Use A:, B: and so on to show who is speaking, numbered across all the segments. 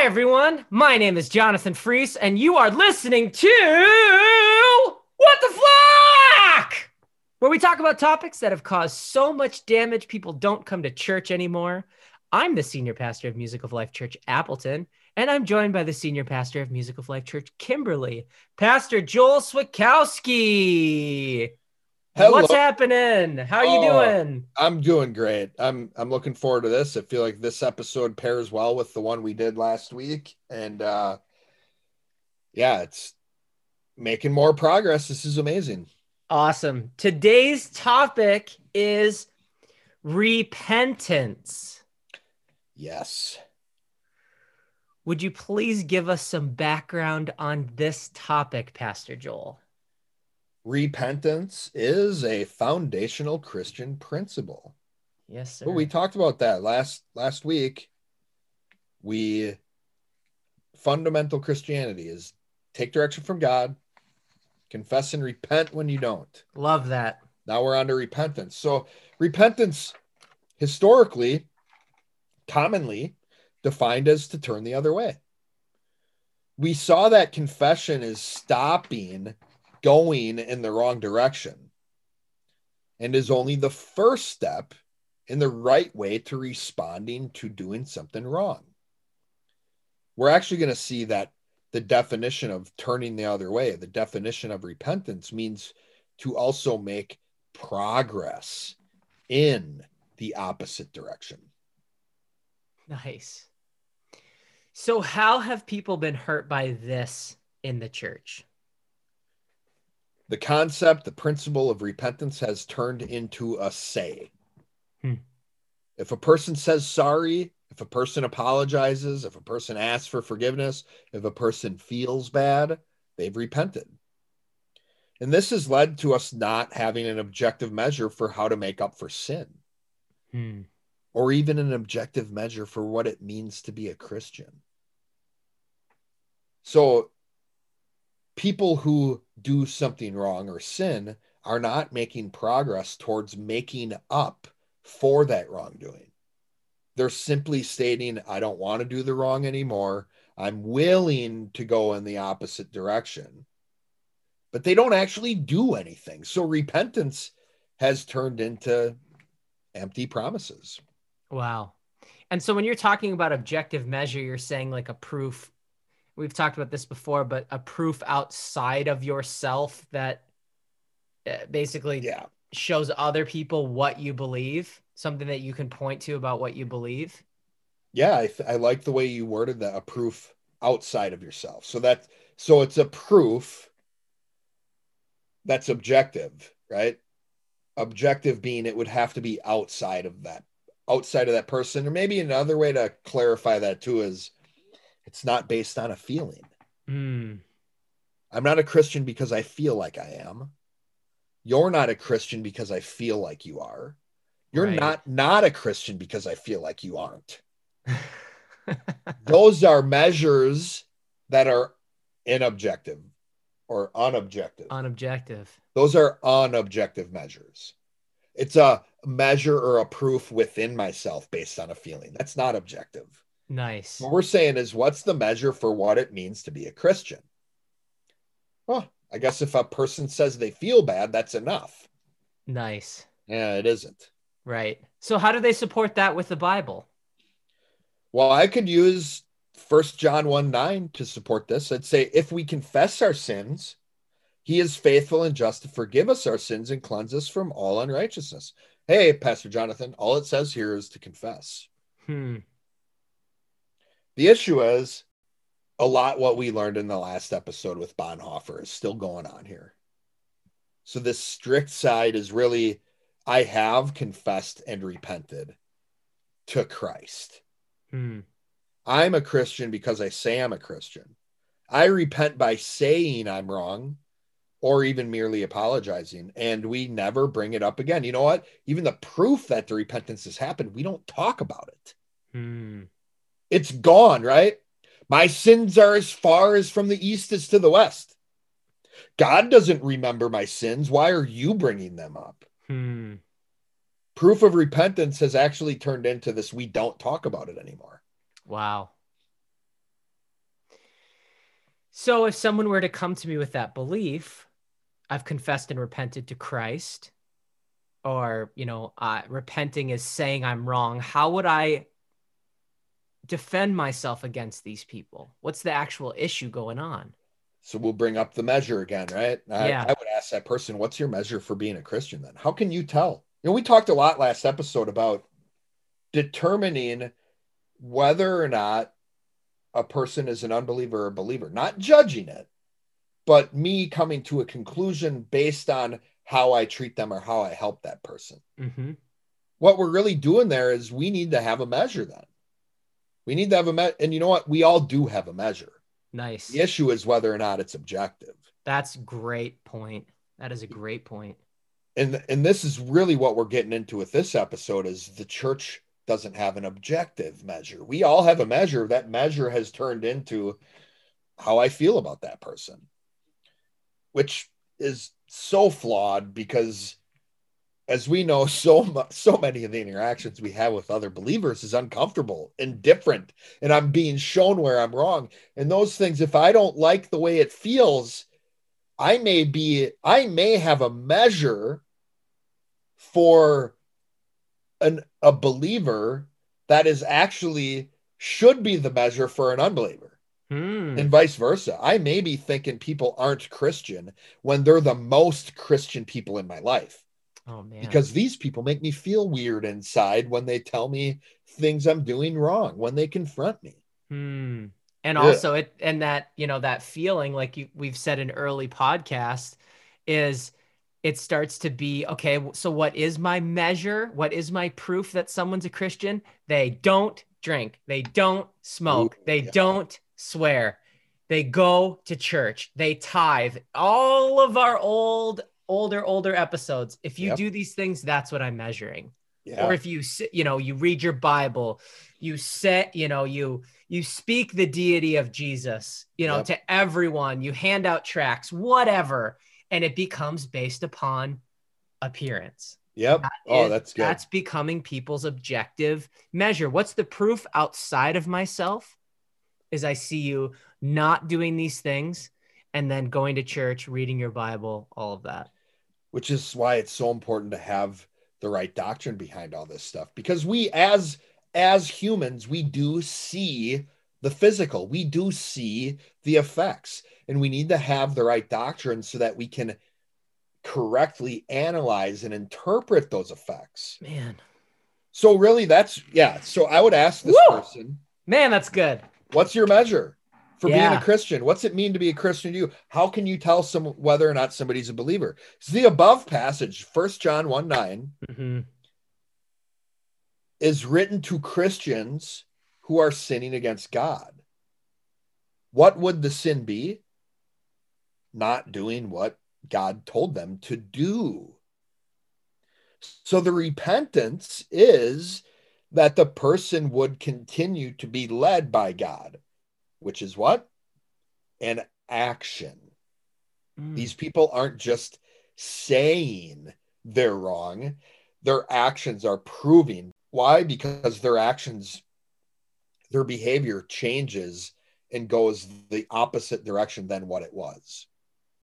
A: Hi, everyone. My name is Jonathan Freese, and you are listening to What the Flock, where we talk about topics that have caused so much damage people don't come to church anymore. I'm the senior pastor of Music of Life Church Appleton, and I'm joined by the senior pastor of Music of Life Church Kimberly, Pastor Joel Swakowski.
B: Hello.
A: What's happening? How are you
B: Oh.
A: doing?
B: I'm doing great. I'm I'm looking forward to this. I feel like this episode pairs well with the one we did last week. And uh yeah, it's making more progress. This is amazing.
A: Awesome. Today's topic is repentance.
B: Yes.
A: Would you please give us some background on this topic, Pastor Joel?
B: Repentance is a foundational Christian principle.
A: Yes, sir.
B: But we talked about that last last week. We fundamental Christianity is take direction from God, confess and repent when you don't.
A: Love that.
B: Now we're on to repentance. So, repentance, historically, commonly defined as to turn the other way. We saw that confession is stopping going in the wrong direction and is only the first step in the right way to responding to doing something wrong. We're actually going to see that the definition of turning the other way, the definition of repentance means to also make progress in the opposite direction.
A: Nice. So, how have people been hurt by this in the church?
B: The concept, the principle of repentance has turned into a say.
A: Hmm.
B: If a person says sorry, if a person apologizes, if a person asks for forgiveness, if a person feels bad, they've repented. And this has led to us not having an objective measure for how to make up for sin.
A: Hmm.
B: or even an objective measure for what it means to be a Christian. So, people who do something wrong or sin are not making progress towards making up for that wrongdoing. They're simply stating, I don't want to do the wrong anymore. I'm willing to go in the opposite direction. But they don't actually do anything. So, repentance has turned into empty promises.
A: Wow. And so, when you're talking about objective measure, you're saying like a proof. We've talked about this before, but a proof outside of yourself that uh, basically
B: Yeah.
A: shows other people what you believe, something that you can point to about what you believe.
B: Yeah, I, th- I like the way you worded that a proof outside of yourself. So that so it's a proof that's objective, right? Objective being it would have to be outside of that, outside of that person. Or maybe another way to clarify that too is it's not based on a feeling.
A: Hmm.
B: I'm not a Christian because I feel like I am. You're not a Christian because I feel like you are. You're
A: Right.
B: not not a Christian because I feel like you aren't. those are measures that are inobjective or unobjective.
A: Unobjective.
B: Those are unobjective measures. It's a measure or a proof within myself based on a feeling. That's not objective.
A: Nice.
B: What we're saying is, what's the measure for what it means to be a Christian? Well, I guess if a person says they feel bad, that's enough.
A: Nice.
B: Yeah, it isn't.
A: Right. So, how do they support that with the Bible?
B: Well, I could use First John 1 9 to support this. I'd say, if we confess our sins, he is faithful and just to forgive us our sins and cleanse us from all unrighteousness. Hey, Pastor Jonathan, all it says here is to confess.
A: Hmm.
B: The issue is a lot what we learned in the last episode with Bonhoeffer is still going on here. So, this strict side is really I have confessed and repented to Christ.
A: Hmm.
B: I'm a Christian because I say I'm a Christian. I repent by saying I'm wrong or even merely apologizing, and we never bring it up again. You know what? Even the proof that the repentance has happened, we don't talk about it.
A: Hmm.
B: It's gone, right? My sins are as far as from the east as to the west. God doesn't remember my sins. Why are you bringing them up?
A: Hmm.
B: Proof of repentance has actually turned into this we don't talk about it anymore.
A: Wow. So if someone were to come to me with that belief, I've confessed and repented to Christ, or, you know, uh, repenting is saying I'm wrong, how would I defend myself against these people? What's the actual issue going on?
B: So we'll bring up the measure again, right? I,
A: Yeah.
B: I would ask that person, what's your measure for being a Christian then? How can you tell? You know, we talked a lot last episode about determining whether or not a person is an unbeliever or a believer, not judging it, but me coming to a conclusion based on how I treat them or how I help that person.
A: Mm-hmm.
B: What we're really doing there is we need to have a measure then. We need to have a me- and you know what? We all do have a measure.
A: Nice.
B: The issue is whether or not it's objective.
A: That's great point. That is a great point.
B: and and this is really what we're getting into with this episode is the church doesn't have an objective measure we all have a measure that measure has turned into how i feel about that person which is so flawed because as we know so much so many of the interactions we have with other believers is uncomfortable and different and i'm being shown where i'm wrong and those things if i don't like the way it feels I may be, I may have a measure for an a believer that is actually should be the measure for an unbeliever
A: Hmm.
B: and vice versa. I may be thinking people aren't Christian when they're the most Christian people in my life
A: oh man.
B: because these people make me feel weird inside when they tell me things I'm doing wrong, when they confront me.
A: Hmm. And
B: Yeah.
A: also it and that, you know, that feeling like you we've said in early podcast is it starts to be okay, so what is my measure? What is my proof that someone's a Christian? They don't drink, they don't smoke,
B: Ooh,
A: they
B: yeah.
A: don't swear. They go to church, they tithe. All of our old older older episodes. If you
B: Yep.
A: do these things, that's what I'm measuring
B: Yeah.
A: or if you you know you read your bible you set you know you you speak the deity of jesus you know
B: Yep.
A: to everyone you hand out tracts whatever and it becomes based upon appearance
B: yep. Oh, that's good.
A: that's becoming people's objective measure what's the proof outside of myself is i see you not doing these things and then going to church reading your bible all of that
B: which is why it's so important to have the right doctrine behind all this stuff. Because we as as humans we do see the physical we do see the effects and we need to have the right doctrine so that we can correctly analyze and interpret those effects.
A: Man.
B: So really that's yeah so i would ask this
A: Woo!
B: person
A: man that's good.
B: what's your measure for being a christian. What's it mean to be a christian to you? How can you tell some whether or not somebody's a believer? So the above passage First john 1 9
A: Mhm.
B: is written to christians who are sinning against god. What would the sin be? Not doing what god told them to do. So the repentance is that the person would continue to be led by god which is what? An action.
A: Mm.
B: these people aren't just saying they're wrong. Their actions are proving. Why? Because their actions their behavior changes and goes the opposite direction than what it was.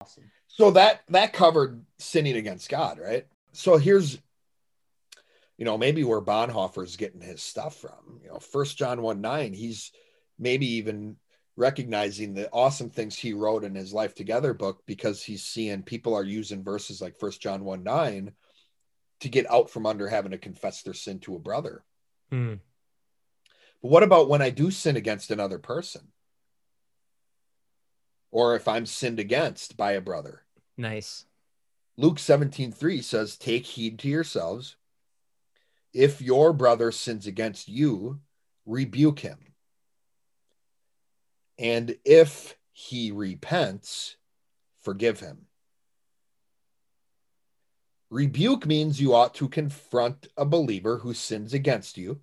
A: Awesome.
B: so that that covered sinning against god right? So here's you know maybe where bonhoeffer's getting his stuff from. You know first john 1 9 he's maybe even recognizing the awesome things he wrote in his life together book because he's seeing people are using verses like first john 1 9 to get out from under having to confess their sin to a brother
A: Hmm.
B: but what about when i do sin against another person or if i'm sinned against by a brother
A: Nice.
B: Luke 17 3 says, Take heed to yourselves. If your brother sins against you, rebuke him. And if he repents, forgive him. Rebuke means you ought to confront a believer who sins against you.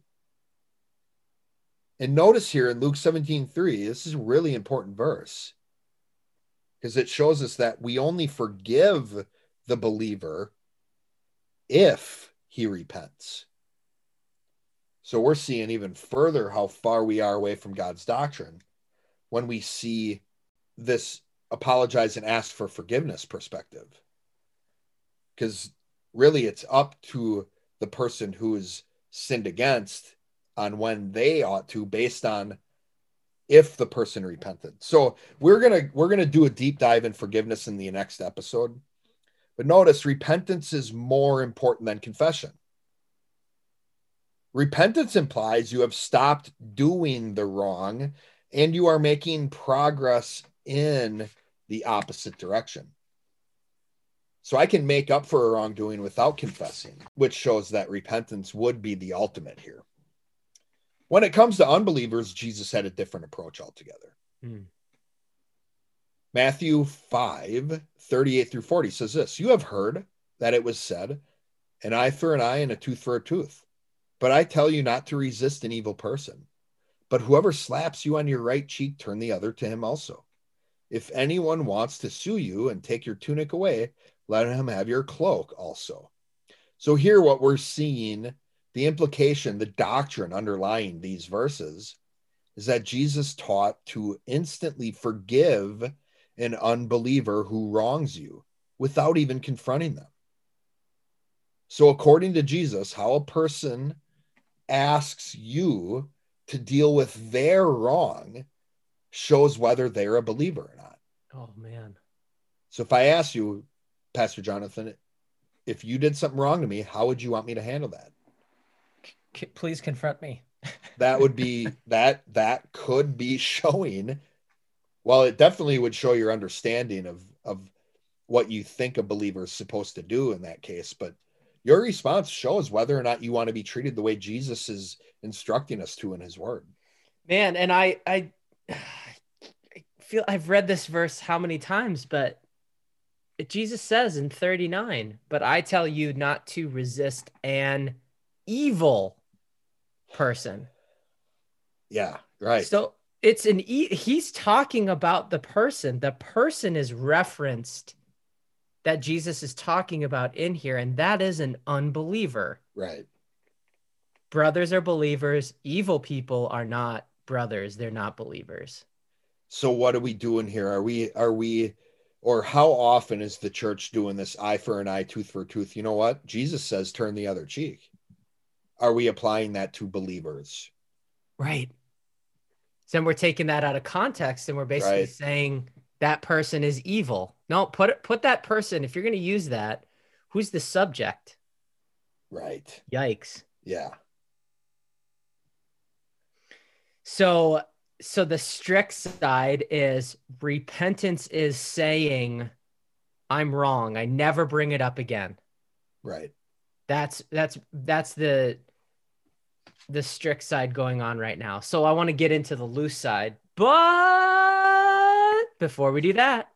B: And notice here in Luke 17 3, this is a really important verse because it shows us that we only forgive the believer if he repents. So we're seeing even further how far we are away from God's doctrine when we see this apologize and ask for forgiveness perspective. Because really, it's up to the person who is sinned against on when they ought to, based on if the person repented. So we're gonna we're gonna do a deep dive in forgiveness in the next episode. But notice repentance is more important than confession. Repentance implies you have stopped doing the wrong and you are making progress in the opposite direction. So I can make up for a wrongdoing without confessing, which shows that repentance would be the ultimate here. When it comes to unbelievers, Jesus had a different approach altogether. Mm. Matthew 5 38 through 40 says this You have heard that it was said, an eye for an eye and a tooth for a tooth. But I tell you not to resist an evil person. But whoever slaps you on your right cheek, turn the other to him also. If anyone wants to sue you and take your tunic away, let him have your cloak also. So, here, what we're seeing the implication, the doctrine underlying these verses is that Jesus taught to instantly forgive an unbeliever who wrongs you without even confronting them. So, according to Jesus, how a person asks you to deal with their wrong shows whether they're a believer or not.
A: Oh, man.
B: So, if I ask you, Pastor Jonathan, if you did something wrong to me, how would you want me to handle that?
A: C- please confront me.
B: that would be that that could be showing well it definitely would show your understanding of of what you think a believer is supposed to do in that case but your response shows whether or not you want to be treated the way Jesus is instructing us to in his word.
A: Man, and I I, I feel I've read this verse how many times, but Jesus says in 39, but I tell you not to resist an evil person.
B: Yeah, right.
A: So it's an e- he's talking about the person. The person is referenced that Jesus is talking about in here, and that is an unbeliever.
B: Right.
A: Brothers are believers, evil people are not brothers, they're not believers.
B: So what are we doing here? Are we are we or how often is the church doing this eye for an eye, tooth for tooth? You know what? Jesus says turn the other cheek. Are we applying that to believers?
A: Right. So then we're taking that out of context and we're basically right. saying that person is evil. No, put it put that person, if you're gonna use that, who's the subject?
B: Right.
A: Yikes.
B: Yeah.
A: So so the strict side is repentance is saying I'm wrong. I never bring it up again.
B: Right.
A: That's that's that's the the strict side going on right now. So I want to get into the loose side. But before we do that,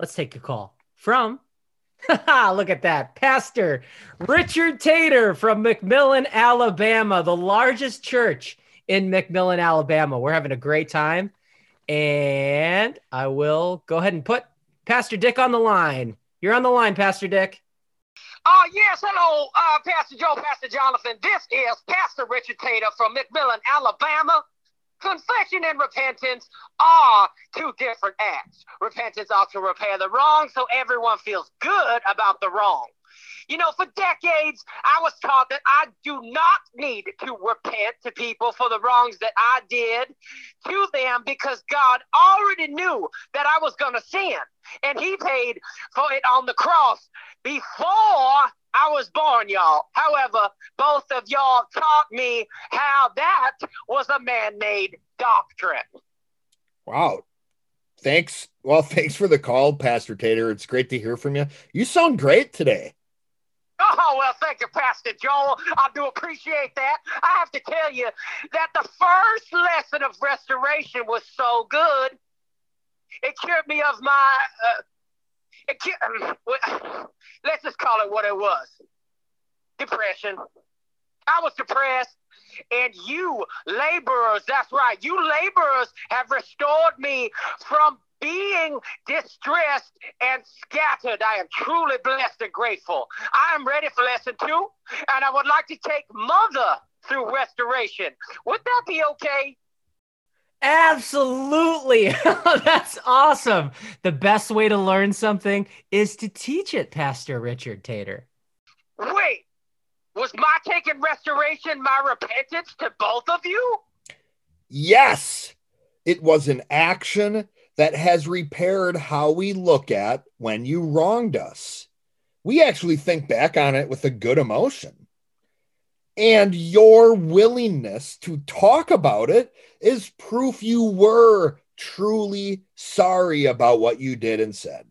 A: let's take a call from, look at that, Pastor Richard Tater from McMillan, Alabama, the largest church in McMillan, Alabama. We're having a great time. And I will go ahead and put Pastor Dick on the line. You're on the line, Pastor Dick.
C: Uh, yes, hello, uh, Pastor Joe, Pastor Jonathan. This is Pastor Richard Tater from McMillan, Alabama. Confession and repentance are two different acts. Repentance ought to repair the wrong so everyone feels good about the wrong. You know, for decades, I was taught that I do not need to repent to people for the wrongs that I did to them because God already knew that I was going to sin. And He paid for it on the cross before I was born, y'all. However, both of y'all taught me how that was a man made doctrine.
B: Wow. Thanks. Well, thanks for the call, Pastor Tater. It's great to hear from you. You sound great today.
C: Oh, well, thank you, Pastor Joel. I do appreciate that. I have to tell you that the first lesson of restoration was so good. It cured me of my uh, let's just call it what it was depression. I was depressed. And you laborers, that's right, you laborers have restored me from being distressed and scattered. I am truly blessed and grateful. I am ready for lesson two, and I would like to take mother through restoration. Would that be okay?
A: Absolutely. That's awesome. The best way to learn something is to teach it, Pastor Richard Tater.
C: Wait, was my taking restoration my repentance to both of you?
B: Yes, it was an action that has repaired how we look at when you wronged us. We actually think back on it with a good emotion. And your willingness to talk about it is proof you were truly sorry about what you did and said.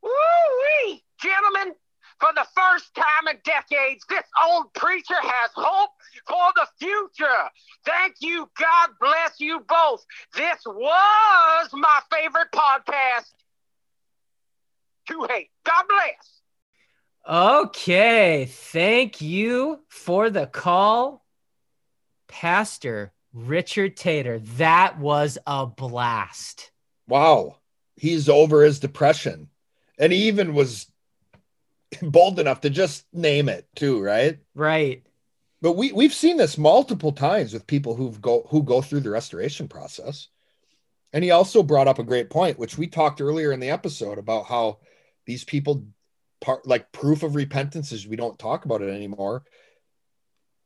C: Woo-wee! Gentlemen, for the first time in decades, this old preacher has hope for the future. Thank you. God bless you both. This was my favorite podcast to hate. God bless.
A: Okay. Thank you for the call, Pastor Richard Tater. That was a blast.
B: Wow. He's over his depression. And he even was bold enough to just name it too, right?
A: Right.
B: But we we've seen this multiple times with people who've go who go through the restoration process. And he also brought up a great point, which we talked earlier in the episode about how these people part like proof of repentance is we don't talk about it anymore.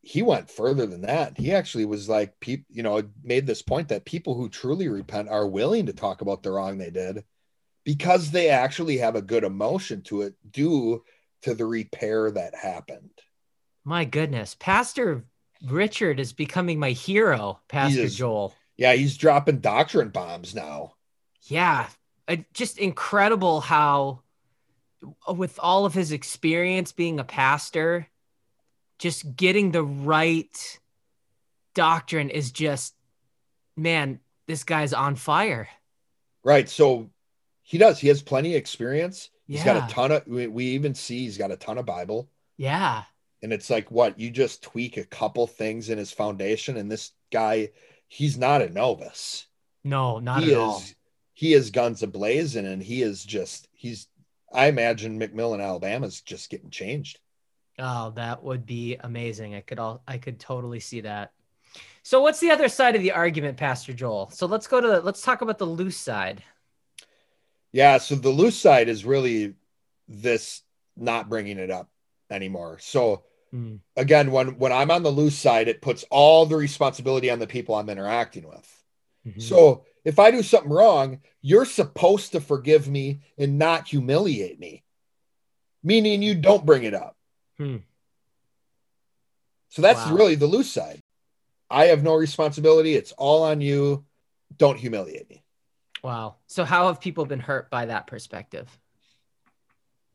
B: He went further than that. He actually was like, people, you know, made this point that people who truly repent are willing to talk about the wrong they did because they actually have a good emotion to it due to the repair that happened.
A: My goodness. Pastor Richard is becoming my hero, Pastor
B: is.
A: Joel.
B: Yeah, he's dropping doctrine bombs now.
A: Yeah. Uh, just incredible how, with all of his experience being a pastor, just getting the right doctrine is just, man, this guy's on fire.
B: Right. So he does. He has plenty of experience. He's
A: Yeah.
B: got a ton of, we, we even see he's got a ton of Bible.
A: Yeah.
B: And it's like, what? You just tweak a couple things in his foundation, and this guy, he's not a novice.
A: No, not
B: he
A: at
B: is,
A: all.
B: he is guns ablazing, and he is just, he's, I imagine McMillan, Alabama's just getting changed.
A: Oh, that would be amazing. I could all I could totally see that. So what's the other side of the argument, Pastor Joel? So let's go to the, let's talk about the loose side.
B: Yeah. So the loose side is really this not bringing it up anymore. So
A: Hmm.
B: again, when when I'm on the loose side, it puts all the responsibility on the people I'm interacting with.
A: Mhm.
B: So if I do something wrong, you're supposed to forgive me and not humiliate me, meaning you don't bring it up.
A: Hmm.
B: So that's
A: Wow.
B: really the loose side. I have no responsibility. It's all on you. Don't humiliate me.
A: Wow. So how have people been hurt by that perspective?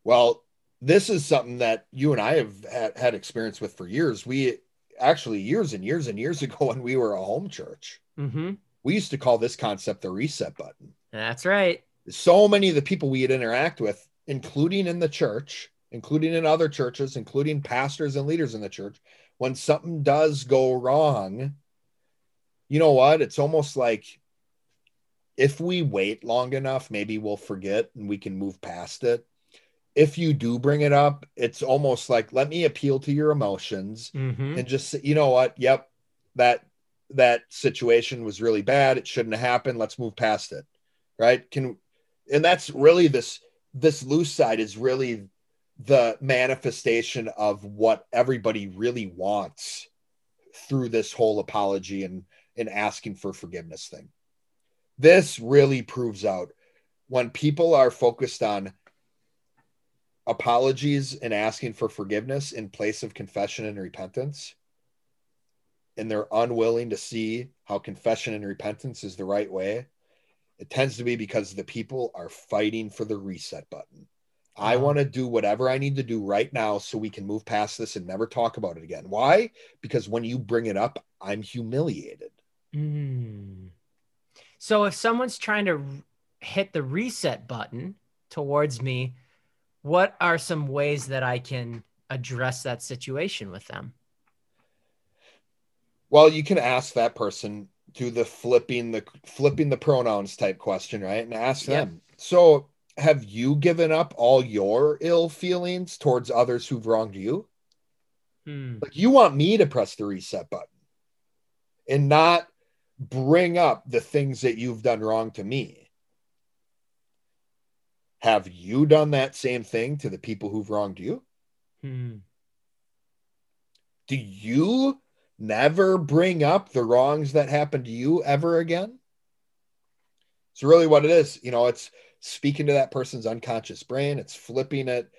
B: Well, this is something that you and I have had, had experience with for years. We actually, years and years and years ago, when we were a home church,
A: Mm-hmm.
B: We used to call this concept the reset button.
A: That's right.
B: so many of the people we'd interact with, including in the church, including in other churches, including pastors and leaders in the church, when something does go wrong, you know what? It's almost like if we wait long enough, maybe we'll forget and we can move past it. If you do bring it up, it's almost like let me appeal to your emotions
A: Mm-hmm.
B: and just say, you know what? Yep, that that situation was really bad. It shouldn't have happened. Let's move past it. Right? Can and that's really this this loose side is really the manifestation of what everybody really wants through this whole apology and and asking for forgiveness thing. This really proves out when people are focused on apologies and asking for forgiveness in place of confession and repentance and they're unwilling to see how confession and repentance is the right way it tends to be because the people are fighting for the reset button i
A: Oh.
B: want to do whatever i need to do right now so we can move past this and never talk about it again why because when you bring it up i'm humiliated
A: Mm. So if someone's trying to hit the reset button towards me, what are some ways that I can address that situation with them?
B: Well you can ask that person do the flipping the flipping the pronouns type question right and ask them so have you given up all your ill feelings towards others who've wronged you
A: Hmm.
B: like you want me to press the reset button and not bring up the things that you've done wrong to me. Have you done that same thing to the people who've wronged you?
A: Hmm.
B: Do you never bring up the wrongs that happened to you ever again? So, really, what it is, you know, it's speaking to that person's unconscious brain, it's flipping it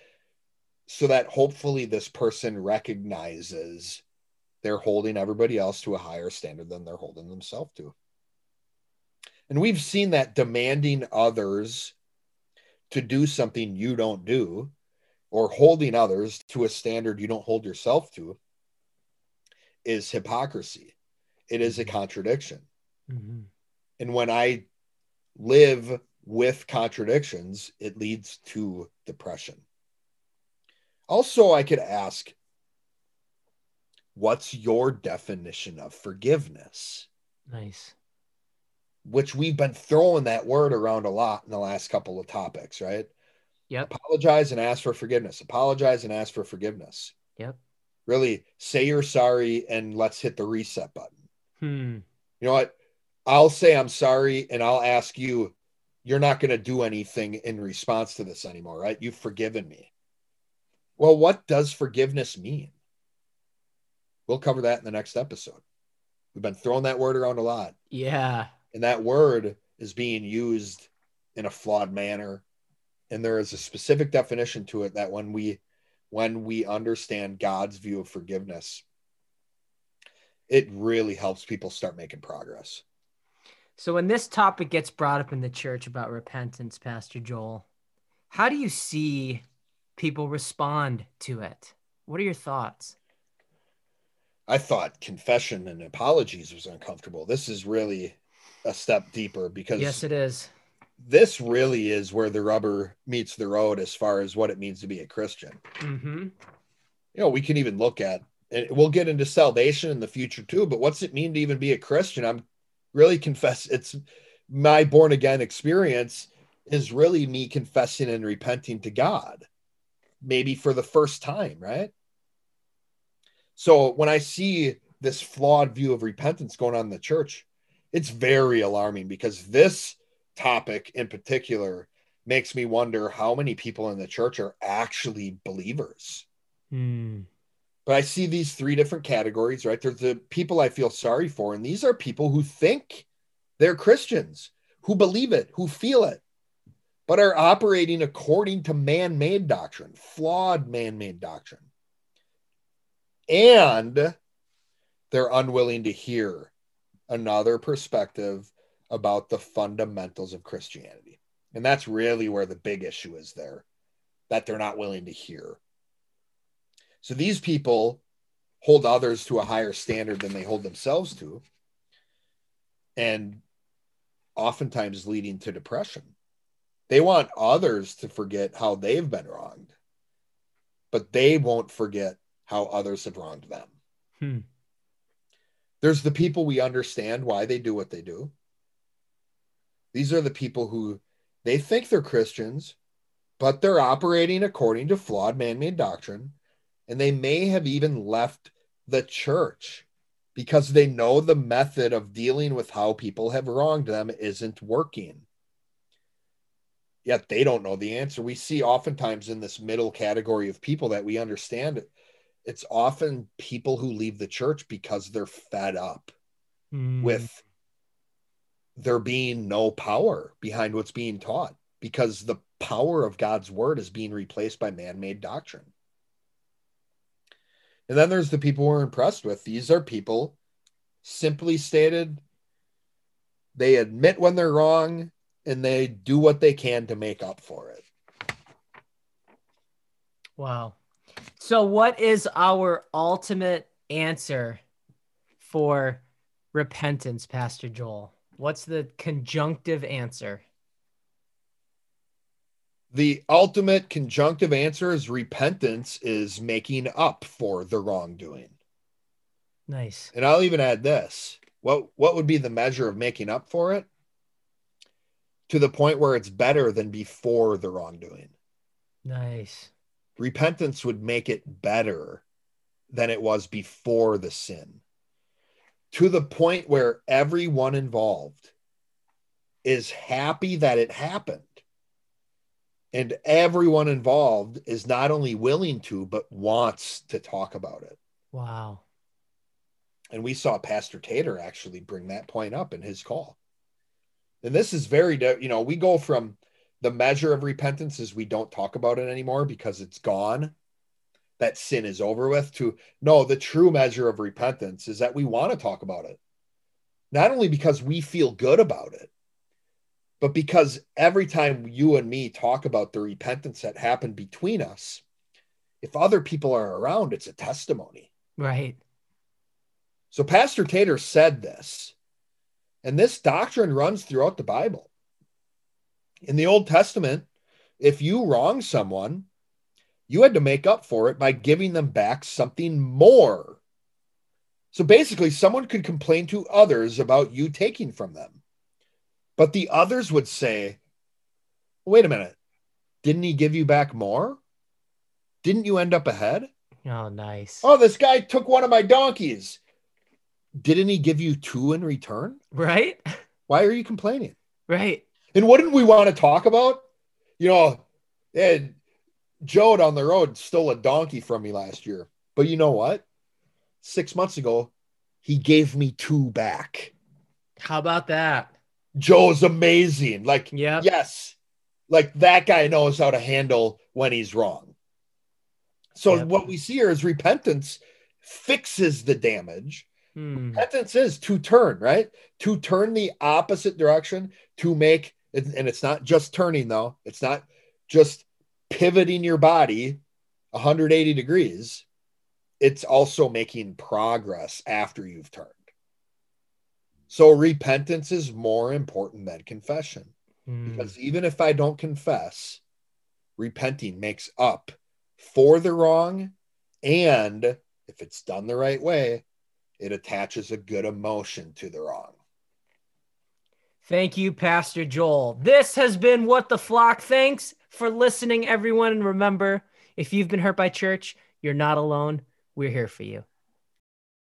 B: so that hopefully this person recognizes they're holding everybody else to a higher standard than they're holding themselves to. And we've seen that demanding others to do something you don't do or holding others to a standard you don't hold yourself to is hypocrisy. It is a contradiction.
A: Mhm.
B: And when I live with contradictions, it leads to depression. Also, I could ask, what's your definition of forgiveness?
A: Nice.
B: Which we've been throwing that word around a lot in the last couple of topics, right?
A: Yep.
B: Apologize and ask for forgiveness. Apologize and ask for forgiveness.
A: Yep.
B: Really say you're sorry and let's hit the reset button.
A: Hmm.
B: You know what? I'll say I'm sorry and I'll ask you, you're not going to do anything in response to this anymore, right? You've forgiven me. Well, what does forgiveness mean? We'll cover that in the next episode. We've been throwing that word around a lot,
A: Yeah.
B: and that word is being used in a flawed manner. And there is a specific definition to it that when we when we understand God's view of forgiveness, it really helps people start making progress.
A: So when this topic gets brought up in the church about repentance, Pastor Joel, how do you see people respond to it? What are your thoughts?
B: I thought confession and apologies was uncomfortable. This is really a step deeper because
A: Yes, it is.
B: This really is where the rubber meets the road as far as what it means to be a Christian.
A: Mm-hmm.
B: You know, we can even look at and we'll get into salvation in the future too, but what's it mean to even be a Christian? I'm really confess it's my born again experience is really me confessing and repenting to God, maybe for the first time, right? So when I see this flawed view of repentance going on in the church, it's very alarming because this topic in particular makes me wonder how many people in the church are actually believers.
A: Hmm.
B: But I see these three different categories, right? There's the people I feel sorry for, and these are people who think they're Christians, who believe it, who feel it, but are operating according to man made doctrine, flawed man made doctrine. And they're unwilling to hear another perspective about the fundamentals of Christianity. And that's really where the big issue is there that they're not willing to hear. So these people hold others to a higher standard than they hold themselves to, and oftentimes leading to depression. They want others to forget how they've been wronged, but they won't forget how others have wronged them.
A: Hmm.
B: There's the people we understand why they do what they do. These are the people who they think they're Christians, but they're operating according to flawed man made doctrine. And they may have even left the church because they know the method of dealing with how people have wronged them isn't working. Yet they don't know the answer. We see oftentimes in this middle category of people that we understand it, it's often people who leave the church because they're fed up
A: Hmm.
B: with there being no power behind what's being taught because the power of God's word is being replaced by man made doctrine. And then there's the people we're impressed with. These are people, simply stated, they admit when they're wrong and they do what they can to make up for it.
A: Wow. So, what is our ultimate answer for repentance, Pastor Joel? What's the conjunctive answer?
B: The ultimate conjunctive answer is repentance is making up for the wrongdoing.
A: Nice.
B: And I'll even add this. What what would be the measure of making up for it? To the point where it's better than before the wrongdoing.
A: Nice.
B: Repentance would make it better than it was before the sin. To the point where everyone involved is happy that it happened. And everyone involved is not only willing to, but wants to talk about it.
A: Wow.
B: And we saw Pastor Tater actually bring that point up in his call. And this is very, you know, we go from the measure of repentance is we don't talk about it anymore because it's gone. That sin is over with. To no, the true measure of repentance is that we want to talk about it. Not only because we feel good about it, but because every time you and me talk about the repentance that happened between us, if other people are around, it's a testimony.
A: Right.
B: So Pastor Tater said this, and this doctrine runs throughout the Bible. In the Old Testament, if you wrong someone, you had to make up for it by giving them back something more. So basically, someone could complain to others about you taking from them. But the others would say, wait a minute, didn't he give you back more? Didn't you end up ahead?
A: Oh, nice.
B: Oh, this guy took one of my donkeys. Didn't he give you two in return?
A: Right.
B: Why are you complaining?
A: Right.
B: And what did we want to talk about? You know, and Joe down the road stole a donkey from me last year. But you know what? Six months ago, he gave me two back.
A: How about that?
B: Joe's amazing. Like,
A: yeah,
B: yes, like that guy knows how to handle when he's wrong. So yep. what we see here is repentance fixes the damage. Hmm. Repentance is to turn, right? To turn the opposite direction to make and it's not just turning though. It's not just pivoting your body 180 degrees. It's also making progress after you've turned. So repentance is more important than confession. Mm. Because even if I don't confess, repenting makes up for the wrong. And if it's done the right way, it attaches a good emotion to the wrong.
A: Thank you, Pastor Joel. This has been What the Flock. Thanks for listening, everyone. And remember, if you've been hurt by church, you're not alone. We're here for you.